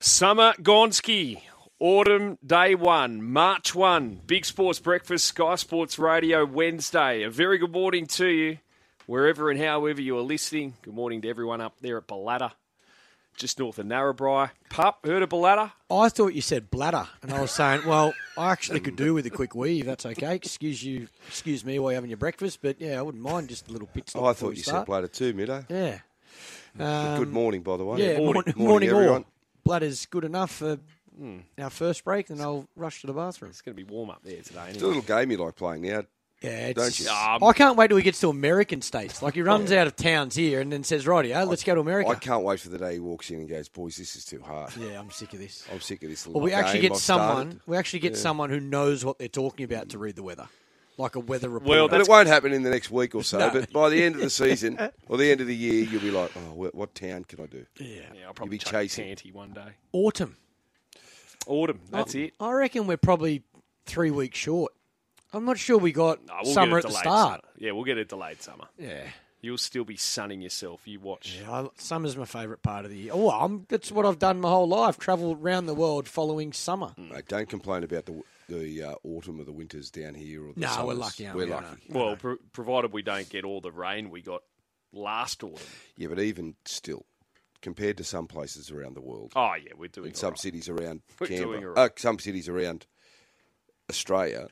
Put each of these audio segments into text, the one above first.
Summer Gonski, autumn day one, March 1, Big Sports Breakfast, Sky Sports Radio, Wednesday. A very good morning to you, wherever and however you are listening. Good morning to everyone up there at Bellata, just north of Narrabri. Pup, heard of Bellata? I thought you said bladder, and I was saying, well, I actually could do with a quick wee if that's okay. Excuse you, excuse me while you're having your breakfast, but yeah, I wouldn't mind just a little pit stop. Oh, I thought you start. said bladder too, Middo. Yeah. Good morning, by the way. Um, Yeah, Morning. morning, Morning, morning, everyone. all. Bladder's good enough for our first break, then I'll rush to the bathroom. It's going to be warm up there today. It's a little game you like playing now. Yeah, Don't you? Um, I can't wait till he gets to American states. Like he runs out of towns here and then says, "Rightio, let's go to America." I can't wait for the day he walks in and goes, "Boys, this is too hard. Yeah, I'm sick of this. I'm sick of this." Little Well, we actually game get I've someone. started." We actually get someone who knows what they're talking about to read the weather, like a weather report. Well, But it won't happen in the next week or so. No. But by the end of the season or the end of the year, you'll be like, "Oh, what, what town can I do?" yeah. Yeah, I'll probably be chasing. Tanty one day. Autumn. Autumn, that's I, it. I reckon we're probably three weeks short. I'm not sure we got No, we'll summer at the start. Summer. Yeah, we'll get a delayed summer. Yeah. You'll still be sunning yourself. You watch. Yeah, I, summer's my favourite part of the year. Oh, I'm, that's what I've done my whole life. Travelled around the world following summer. Mate, don't complain about the the uh, autumn or the winters down here or the No, we're lucky, aren't We're we? I lucky. Well, pro- provided we don't get all the rain we got last autumn. Yeah, but even still, compared to some places around the world, Oh yeah, we're doing in some all right. cities around We're doing Canberra, all right. uh, some cities around Australia,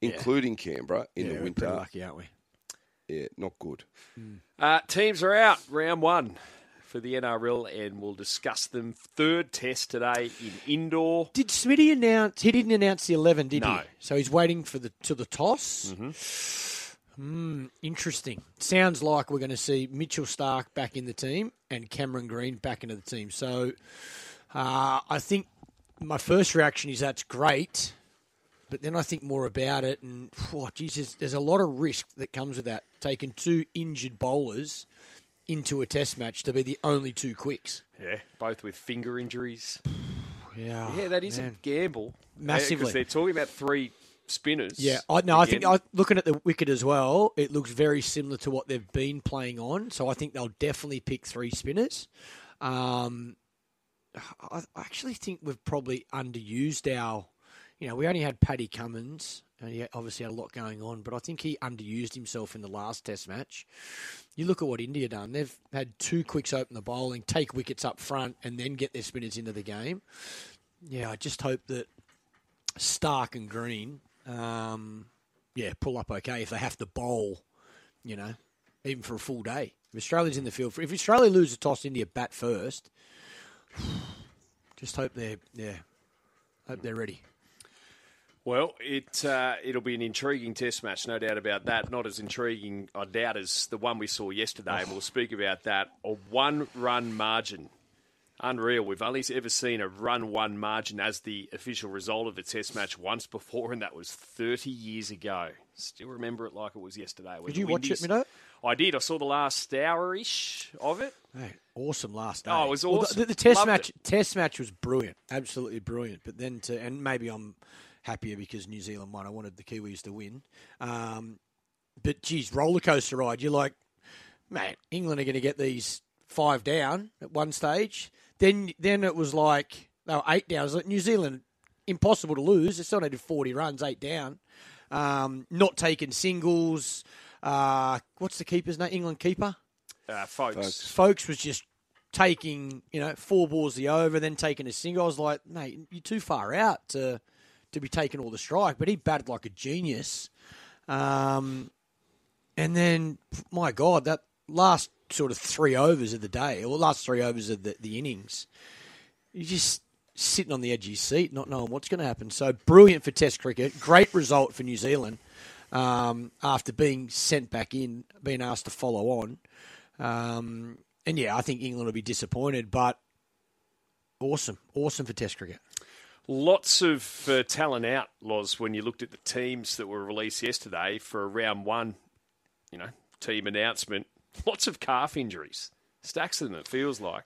including Canberra in yeah, the we're winter. lucky, aren't we? Yeah, not good. Uh, teams are out round one for the NRL, and we'll discuss them. Third test today in Indore. Did Smitty announce? He didn't announce the eleven, did No. he? So he's waiting for the to the toss. Mm-hmm. Hmm, interesting. Sounds like we're going to see Mitchell Starc back in the team and Cameron Green back into the team. So uh, I think my first reaction is that's great, but then I think more about it, and oh, Jesus, there's a lot of risk that comes with that. Taking two injured bowlers into a test match to be the only two quicks. Yeah, both with finger injuries. Yeah, Yeah, that is man. a gamble. Massively. Because they're talking about three spinners. Yeah, I, no, I think again. I, looking at the wicket as well, it looks very similar to what they've been playing on. So I think they'll definitely pick three spinners. Um, I, I actually think we've probably underused our. You know, we only had Paddy Cummins, and he obviously had a lot going on, but I think he underused himself in the last Test match. You look at what India done; they've had two quicks open the bowling, take wickets up front, and then get their spinners into the game. Yeah, I just hope that Starc and Green, um, yeah, pull up okay if they have to bowl, you know, even for a full day. If Australia's in the field, if Australia lose a toss, India bat first. Just hope they're yeah, hope they're ready. Well, it uh, it'll be an intriguing test match, no doubt about that. Not as intriguing, I doubt, as the one we saw yesterday, and we'll speak about that. A one-run margin, unreal. We've only ever seen a run-one margin as the official result of a test match once before, and that was 30 years ago. Still remember it like it was yesterday. Did you watch it, Mido? I did. I saw the last hour-ish of it. Hey, awesome last day. Oh, it was Well, the- awesome. the, the test Loved match, it. test match was brilliant, absolutely brilliant. But then to and maybe I'm happier because New Zealand won. I wanted the Kiwis to win. Um, but geez, roller coaster ride. You're like, man, England are going to get these five down at one stage. Then then it was like they were eight down. It was like New Zealand, impossible to lose. They still needed 40 runs, eight down. Um, not taking singles. Uh, what's the keeper's name? England keeper. Uh, Foakes. Foakes was just taking, you know, four balls the over, then taking a single. I was like, mate, you're too far out to to be taking all the strike. But he batted like a genius. Um, and then, my God, that last sort of three overs of the day, or last three overs of the, the innings, you just sitting on the edge of your seat, not knowing what's going to happen. So brilliant for Test cricket. Great result for New Zealand um, after being sent back in, being asked to follow on. Um, and yeah, I think England will be disappointed, but awesome, awesome for Test cricket. Lots of uh, talent out, Loz, when you looked at the teams that were released yesterday for round one, you know, team announcement. Lots of calf injuries. Stacks of them, it feels like.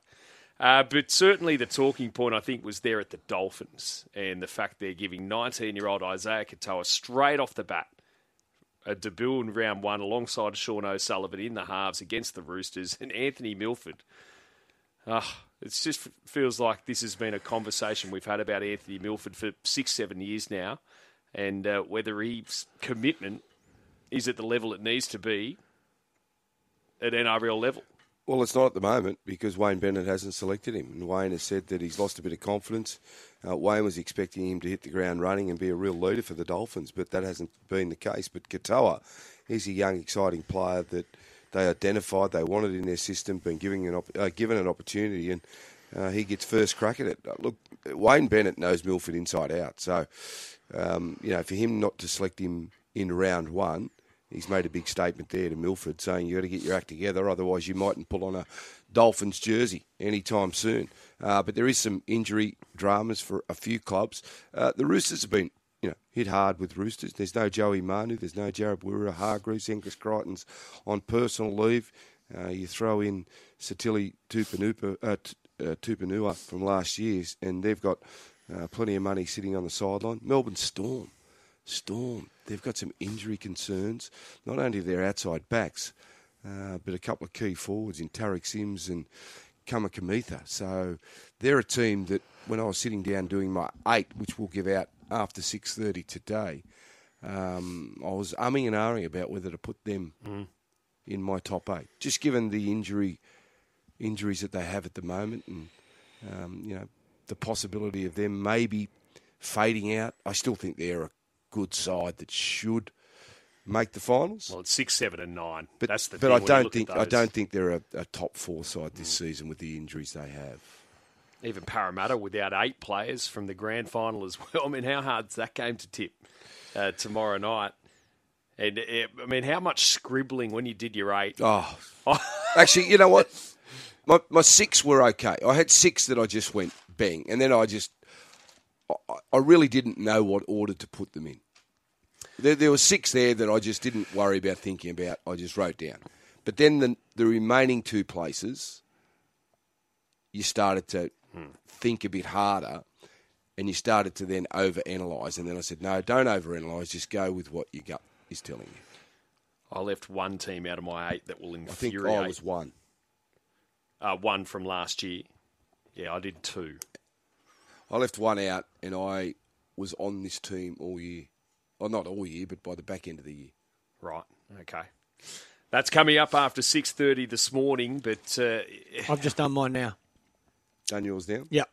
Uh, but certainly the talking point, I think, was there at the Dolphins and the fact they're giving 19 year old Isaiah Katoa straight off the bat a debut in round one alongside Sean O'Sullivan in the halves against the Roosters and Anthony Milford. Ah, It just feels like this has been a conversation we've had about Anthony Milford for six, seven years now, and uh, whether his commitment is at the level it needs to be at NRL level. Well, it's not at the moment because Wayne Bennett hasn't selected him. And Wayne has said that he's lost a bit of confidence. Uh, Wayne was expecting him to hit the ground running and be a real leader for the Dolphins, but that hasn't been the case. But Katoa, he's a young, exciting player that they identified, they wanted in their system, been giving an op- uh, given an opportunity, and uh, he gets first crack at it. Uh, Look, Wayne Bennett knows Milford inside out. So, um, you know, for him not to select him in round one, he's made a big statement there to Milford saying you got to get your act together, otherwise you mightn't pull on a Dolphins jersey anytime soon. Uh, but there is some injury dramas for a few clubs. Uh, the Roosters have been, you know, hit hard with Roosters. There's no Joey Manu, there's no Jared Waerea, Hargreaves, Angus Crichton's on personal leave. Uh, you throw in Sitili Tupanupa, uh, uh, Tupouniua from last year's, and they've got uh, plenty of money sitting on the sideline. Melbourne Storm. Storm. They've got some injury concerns, not only their outside backs, uh, but a couple of key forwards in Tariq Sims and Kamakamitha. So they're a team that when I was sitting down doing my eight, which we'll give out after 6.30 today, um, I was umming and ahhing about whether to put them in my top eight, just given the injury injuries that they have at the moment and, um, you know, the possibility of them maybe fading out. I still think they're a good side that should make the finals. Well, it's six, seven, and nine. But, That's the but I don't think I don't think they're a, a top four side this season with the injuries they have. Even Parramatta without eight players from the grand final as well. I mean, how hard's that game to tip uh, tomorrow night? And uh, I mean, how much scribbling when you did your eight? Oh, actually, you know what? My my six were okay. I had six that I just went bang, and then I just I, I really didn't know what order to put them in. There, there were six there that I just didn't worry about thinking about. I just wrote down. But then the the remaining two places, you started to think a bit harder, and you started to then over analyze. And then I said, no, don't over analyze. Just go with what your gut is telling you. I left one team out of my eight that will I think infuriate. I was one. uh, one from last year. Yeah, I did two. I left one out, and I was on this team all year. Well, not all year, but by the back end of the year. Right. Okay. That's coming up after six thirty this morning. But uh, I've just done mine now. Done yours down? Yep.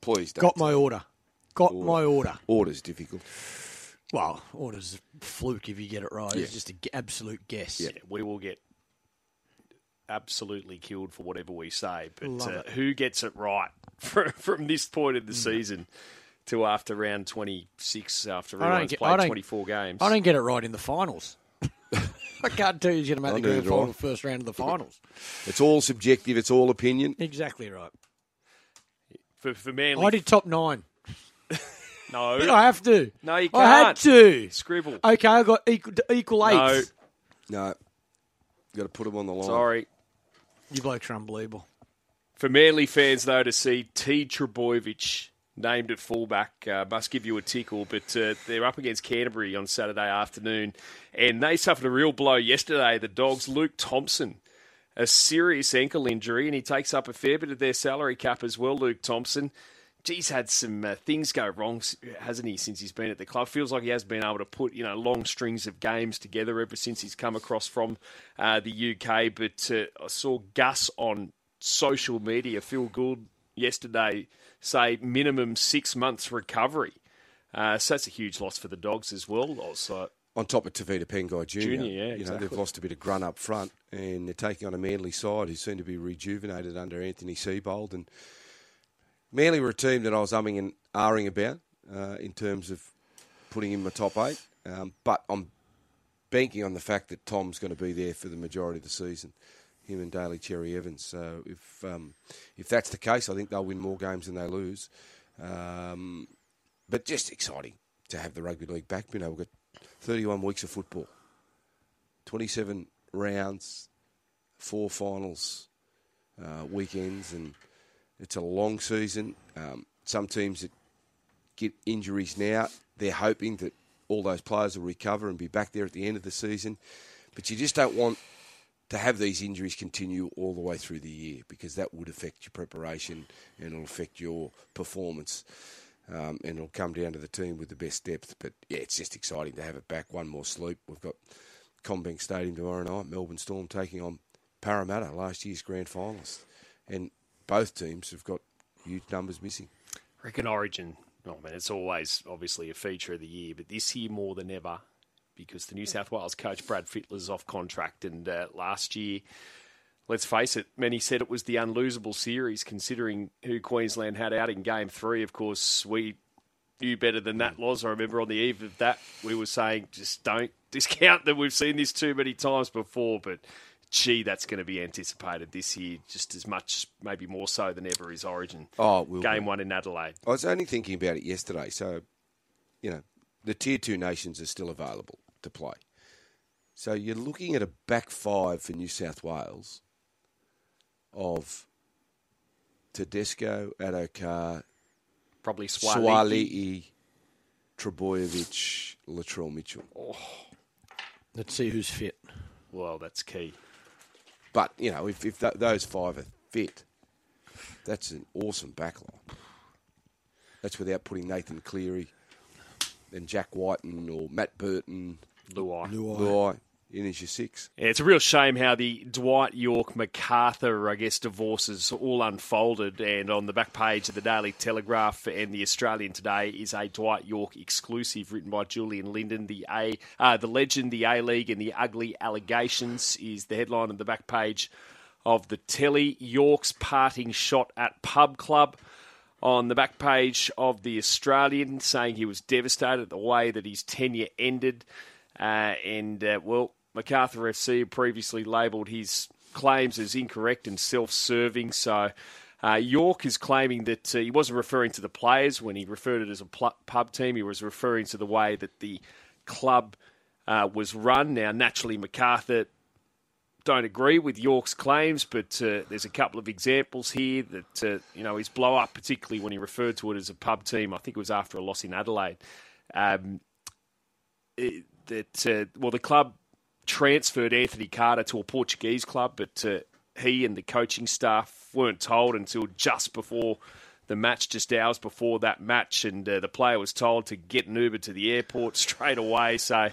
Please don't. Got my order. Got my order. Order's difficult. Well, order's a fluke if you get it right. Yeah. It's just an absolute guess. yeah, we will get absolutely killed for whatever we say. But Love uh, it. who gets it right from, from this point of the season to after round twenty six? After I don't everyone's get- played twenty four games. I don't get it right in the finals. I can't tell you who's going to make I the do grand it final right. first round of the finals. It's all subjective. It's all opinion. Exactly right. For, for Manly. I did top nine. no, I have to. No, you can't. I had to. scribble. Okay, I got equal, equal No, eights. No. Got to put them on the line. sorry. You blokes are unbelievable. For Manly fans, though, to see T. Trbojevic named at fullback uh, must give you a tickle. But uh, they're up against Canterbury on Saturday afternoon, and they suffered a real blow yesterday. The Dogs, Luke Thompson, a serious ankle injury, and he takes up a fair bit of their salary cap as well. Luke Thompson. Geez, had some uh, things go wrong, hasn't he, since he's been at the club? Feels like he has been able to put you know long strings of games together ever since he's come across from uh, the UK. But uh, I saw Gus on social media, Phil Gould, yesterday say minimum six months recovery. Uh, so that's a huge loss for the Dogs as well. Also, On top of Tevita Pangai Jr. Junior, yeah, You know, exactly. they've lost a bit of grunt up front, and they're taking on a Manly side who seem to be rejuvenated under Anthony Seibold. And Manly were a team that I was umming and ahhing about uh, in terms of putting in my top eight. Um, but I'm banking on the fact that Tom's going to be there for the majority of the season. Him and Daly Cherry Evans. So if um, if that's the case, I think they'll win more games than they lose. Um, but just exciting to have the rugby league back. You know, we've got 31 weeks of football, 27 rounds, four finals, uh, weekends, and it's a long season. Um, some teams that get injuries now, they're hoping that all those players will recover and be back there at the end of the season. But you just don't want to have these injuries continue all the way through the year because that would affect your preparation and it'll affect your performance. Um, and it'll come down to the team with the best depth. But yeah, it's just exciting to have it back. One more sleep. We've got CommBank Stadium tomorrow night. Melbourne Storm taking on Parramatta, last year's grand finalists, and both teams have got huge numbers missing. I reckon Origin. Oh man, it's always obviously a feature of the year, but this year more than ever because the New South Wales coach Brad Fittler's off contract, and uh, last year, let's face it, many said it was the unlosable series considering who Queensland had out in Game Three. Of course, we knew better than that, Loz. I remember on the eve of that, we were saying just don't discount that we've seen this too many times before, but. Gee, that's going to be anticipated this year just as much, maybe more so than ever, is Origin. Oh, Game be. one in Adelaide. I was only thinking about it yesterday. So, you know, the tier two nations are still available to play. So you're looking at a back five for New South Wales of Tedesco, Addo-Carr, Probably Swali. Suaalii, Trbojevic, Latrell Mitchell. Oh. Let's see who's fit. Well, that's key. But, you know, if, if th- those five are fit, that's an awesome backline. That's without putting Nathan Cleary and Jack Wighton or Matt Burton, Luai. Luai in as your six. Yeah, it's a real shame how the Dwight Yorke MacArthur, I guess, divorces all unfolded. And on the back page of the Daily Telegraph and the Australian today is a Dwight Yorke exclusive written by Julian Linden. The A, uh, the legend, the A League, and the ugly allegations is the headline on the back page of the Telly. Yorke's parting shot at pub club on the back page of the Australian, saying he was devastated at the way that his tenure ended. Uh, and, uh, well, MacArthur FC previously labelled his claims as incorrect and self serving. So uh, Yorke is claiming that uh, he wasn't referring to the players when he referred it as a pl- pub team. He was referring to the way that the club uh, was run. Now, naturally, MacArthur don't agree with Yorke's claims, but uh, there's a couple of examples here that uh, you know his blow up, particularly when he referred to it as a pub team. I think it was after a loss in Adelaide. Um, it, that uh, well, the club transferred Anthony Carter to a Portuguese club, but uh, he and the coaching staff weren't told until just before the match, just hours before that match, and uh, the player was told to get an Uber to the airport straight away. So.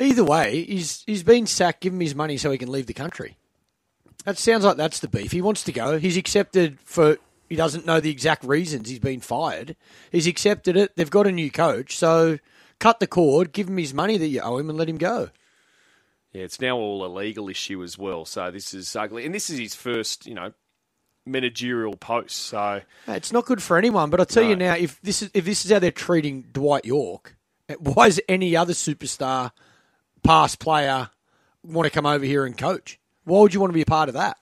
Either way, he's he's been sacked. Give him his money so he can leave the country. That sounds like that's the beef. He wants to go. He's accepted for. He doesn't know the exact reasons he's been fired. He's accepted it. They've got a new coach, so cut the cord, give him his money that you owe him, and let him go. Yeah, it's now all a legal issue as well. So this is ugly, and this is his first, you know, managerial post. So It's not good for anyone. But I tell you now, if this is if this is how they're treating Dwight Yorke, eh, why does any other superstar, past player, want to come over here and coach? Why would you want to be a part of that?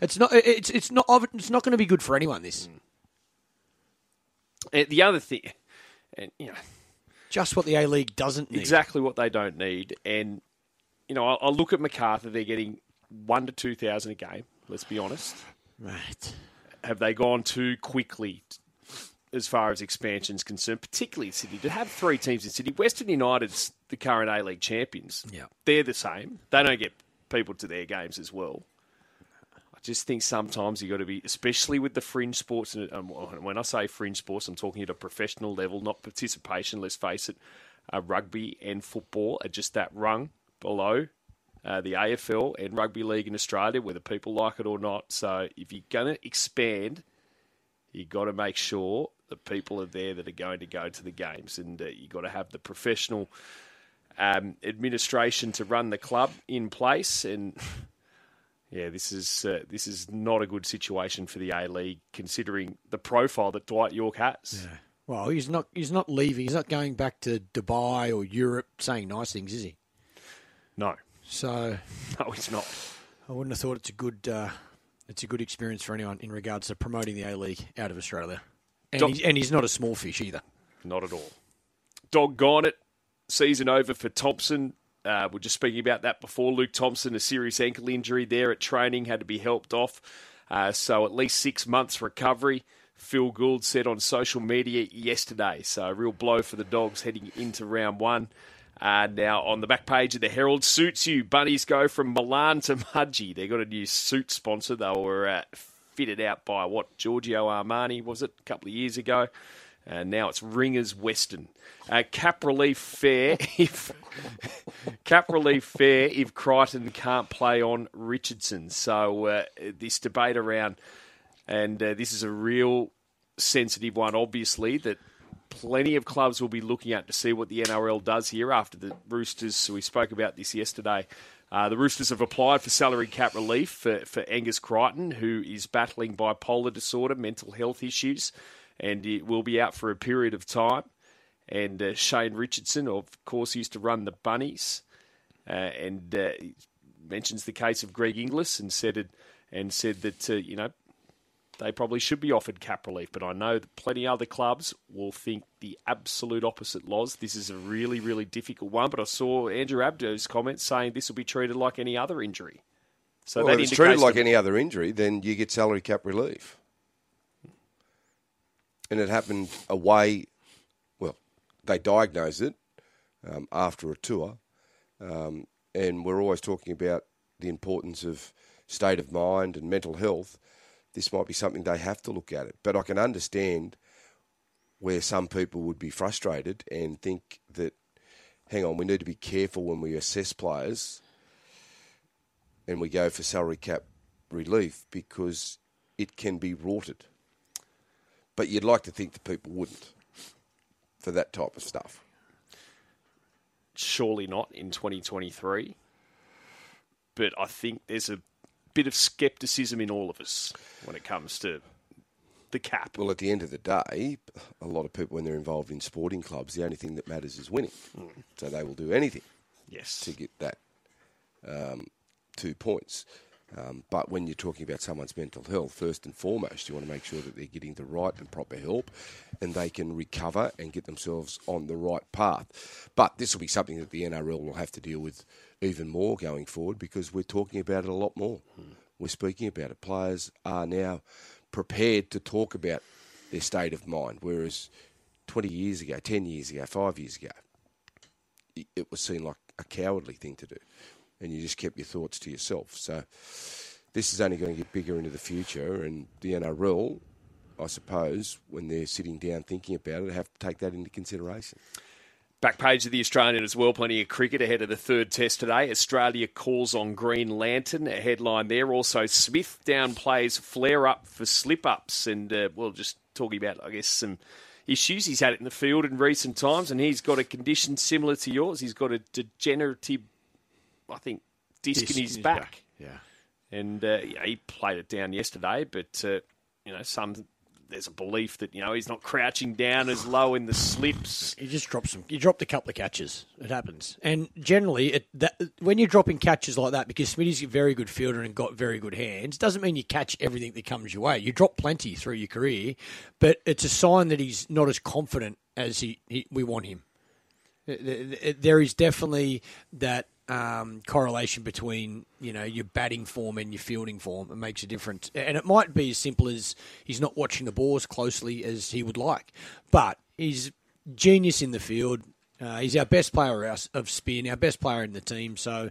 It's not. Eh, it's it's not. It's not going to be good for anyone. This mm. and the other thing, and you know, just what the A League doesn't need. exactly what they don't need. And you know, I, I look at MacArthur; they're getting one to two thousand a game. Let's be honest. Right. Have they gone too quickly? As far as expansion is concerned, particularly Sydney, to have three teams in Sydney, Western United's the current A League champions. Yeah. they're the same. They don't get people to their games as well. I just think sometimes you've got to be, especially with the fringe sports. And when I say fringe sports, I'm talking at a professional level, not participation. Let's face it, uh, rugby and football are just that rung below uh, the AFL and rugby league in Australia, whether people like it or not. So if you're going to expand, you've got to make sure that people are there that are going to go to the games, and uh, you got to have the professional um, administration to run the club in place. And yeah, this is uh, this is not a good situation for the A League, considering the profile that Dwight Yorke has. Well, he's not. He's not leaving. He's not going back to Dubai or Europe saying nice things, is he? No, So no, it's not. I wouldn't have thought it's a good. Uh, it's a good experience for anyone in regards to promoting the A League out of Australia. And, he's, and he's not a small fish either. Not at all. Doggone it. Season over for Thompson. Uh, we're just speaking about that before. Luke Thompson, a serious ankle injury there at training, had to be helped off. Uh, so at least six months recovery. Phil Gould said on social media yesterday. So a real blow for the Dogs heading into round one. Uh, now, on the back page of the Herald, suits you. Bunnies go from Milan to Mudgee. They've got a new suit sponsor. They were uh, fitted out by what Giorgio Armani was it a couple of years ago, and now it's Ringers Western. Uh, cap relief fair if cap relief fair if Crichton can't play on Richardson. So uh, this debate around, and uh, this is a real sensitive one, obviously that plenty of clubs will be looking at to see what the NRL does here after the Roosters. We spoke about this yesterday. Uh, the Roosters have applied for salary cap relief for, for Angus Crichton, who is battling bipolar disorder, mental health issues, and it will be out for a period of time. And uh, Shane Richardson, of course, used to run the Bunnies, uh, and uh, mentions the case of Greg Inglis and said it, and said that uh, you know they probably should be offered cap relief. But I know that plenty of other clubs will think the absolute opposite. Loz, this is a really, really difficult one. But I saw Andrew Abdo's comments saying this will be treated like any other injury. So well, if it's treated like any other injury, then you get salary cap relief. And it happened away. Well, they diagnosed it um, after a tour, um, and we're always talking about the importance of state of mind and mental health this might be something they have to look at it. But I can understand where some people would be frustrated and think that, hang on, we need to be careful when we assess players and we go for salary cap relief because it can be rorted. But you'd like to think that people wouldn't for that type of stuff. Surely not in 2023. But I think there's a bit of scepticism in all of us when it comes to the cap. Well, at the end of the day, a lot of people, when they're involved in sporting clubs, the only thing that matters is winning. Mm. So they will do anything yes. to get that um, two points. Um, but when you're talking about someone's mental health, first and foremost, you want to make sure that they're getting the right and proper help and they can recover and get themselves on the right path. But this will be something that the NRL will have to deal with even more going forward because we're talking about it a lot more. Hmm. We're speaking about it. Players are now prepared to talk about their state of mind, whereas 20 years ago, 10 years ago, five years ago, it was seen like a cowardly thing to do. And you just kept your thoughts to yourself. So this is only going to get bigger into the future, and the NRL, I suppose, when they're sitting down thinking about it, have to take that into consideration. Back page of the Australian as well. Plenty of cricket ahead of the third test today. Australia calls on Green Lantern. A headline there. Also, Smith downplays flare up for slip ups. And, uh, well, just talking about, I guess, some issues he's had it in the field in recent times. And he's got a condition similar to yours. He's got a degenerative, I think, disc, disc in his, back. back. Yeah. And uh, yeah, he played it down yesterday. But, uh, you know, some there's a belief that you know he's not crouching down as low in the slips. He just drops some. He dropped a couple of catches. It happens, and generally, it, that, when you're dropping catches like that, because Smitty's a very good fielder and got very good hands, doesn't mean you catch everything that comes your way. You drop plenty through your career, but it's a sign that he's not as confident as he, he we want him. There is definitely that um, correlation between you know your batting form and your fielding form. It makes a difference, and it might be as simple as he's not watching the ball as closely as he would like, but he's genius in the field. Uh, he's our best player of spin, our best player in the team. So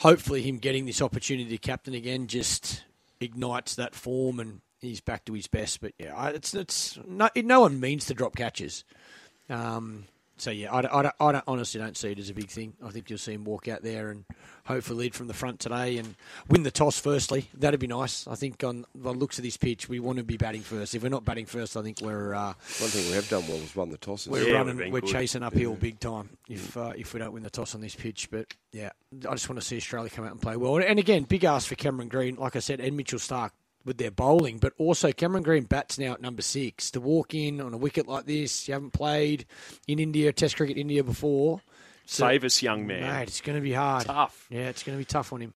hopefully, him getting this opportunity to captain again just ignites that form, and he's back to his best. But yeah, it's it's no, no one means to drop catches. Um, so yeah, I, I, I don't, honestly don't see it as a big thing. I think you'll see him walk out there and hopefully lead from the front today and win the toss. Firstly, that'd be nice. I think on the looks of this pitch, we want to be batting first. If we're not batting first, I think we're uh, one thing we have done well is won the toss. We're yeah, running, we're good. chasing uphill yeah. big time if uh, if we don't win the toss on this pitch. But yeah, I just want to see Australia come out and play well. And again, big ask for Cameron Green, like I said, and Mitchell Starc with their bowling, but also Cameron Green bats now at number six. To walk in on a wicket like this, you haven't played in India, Test cricket India before. So, Save us, young man. Mate, it's going to be hard. Tough. Yeah, it's going to be tough on him.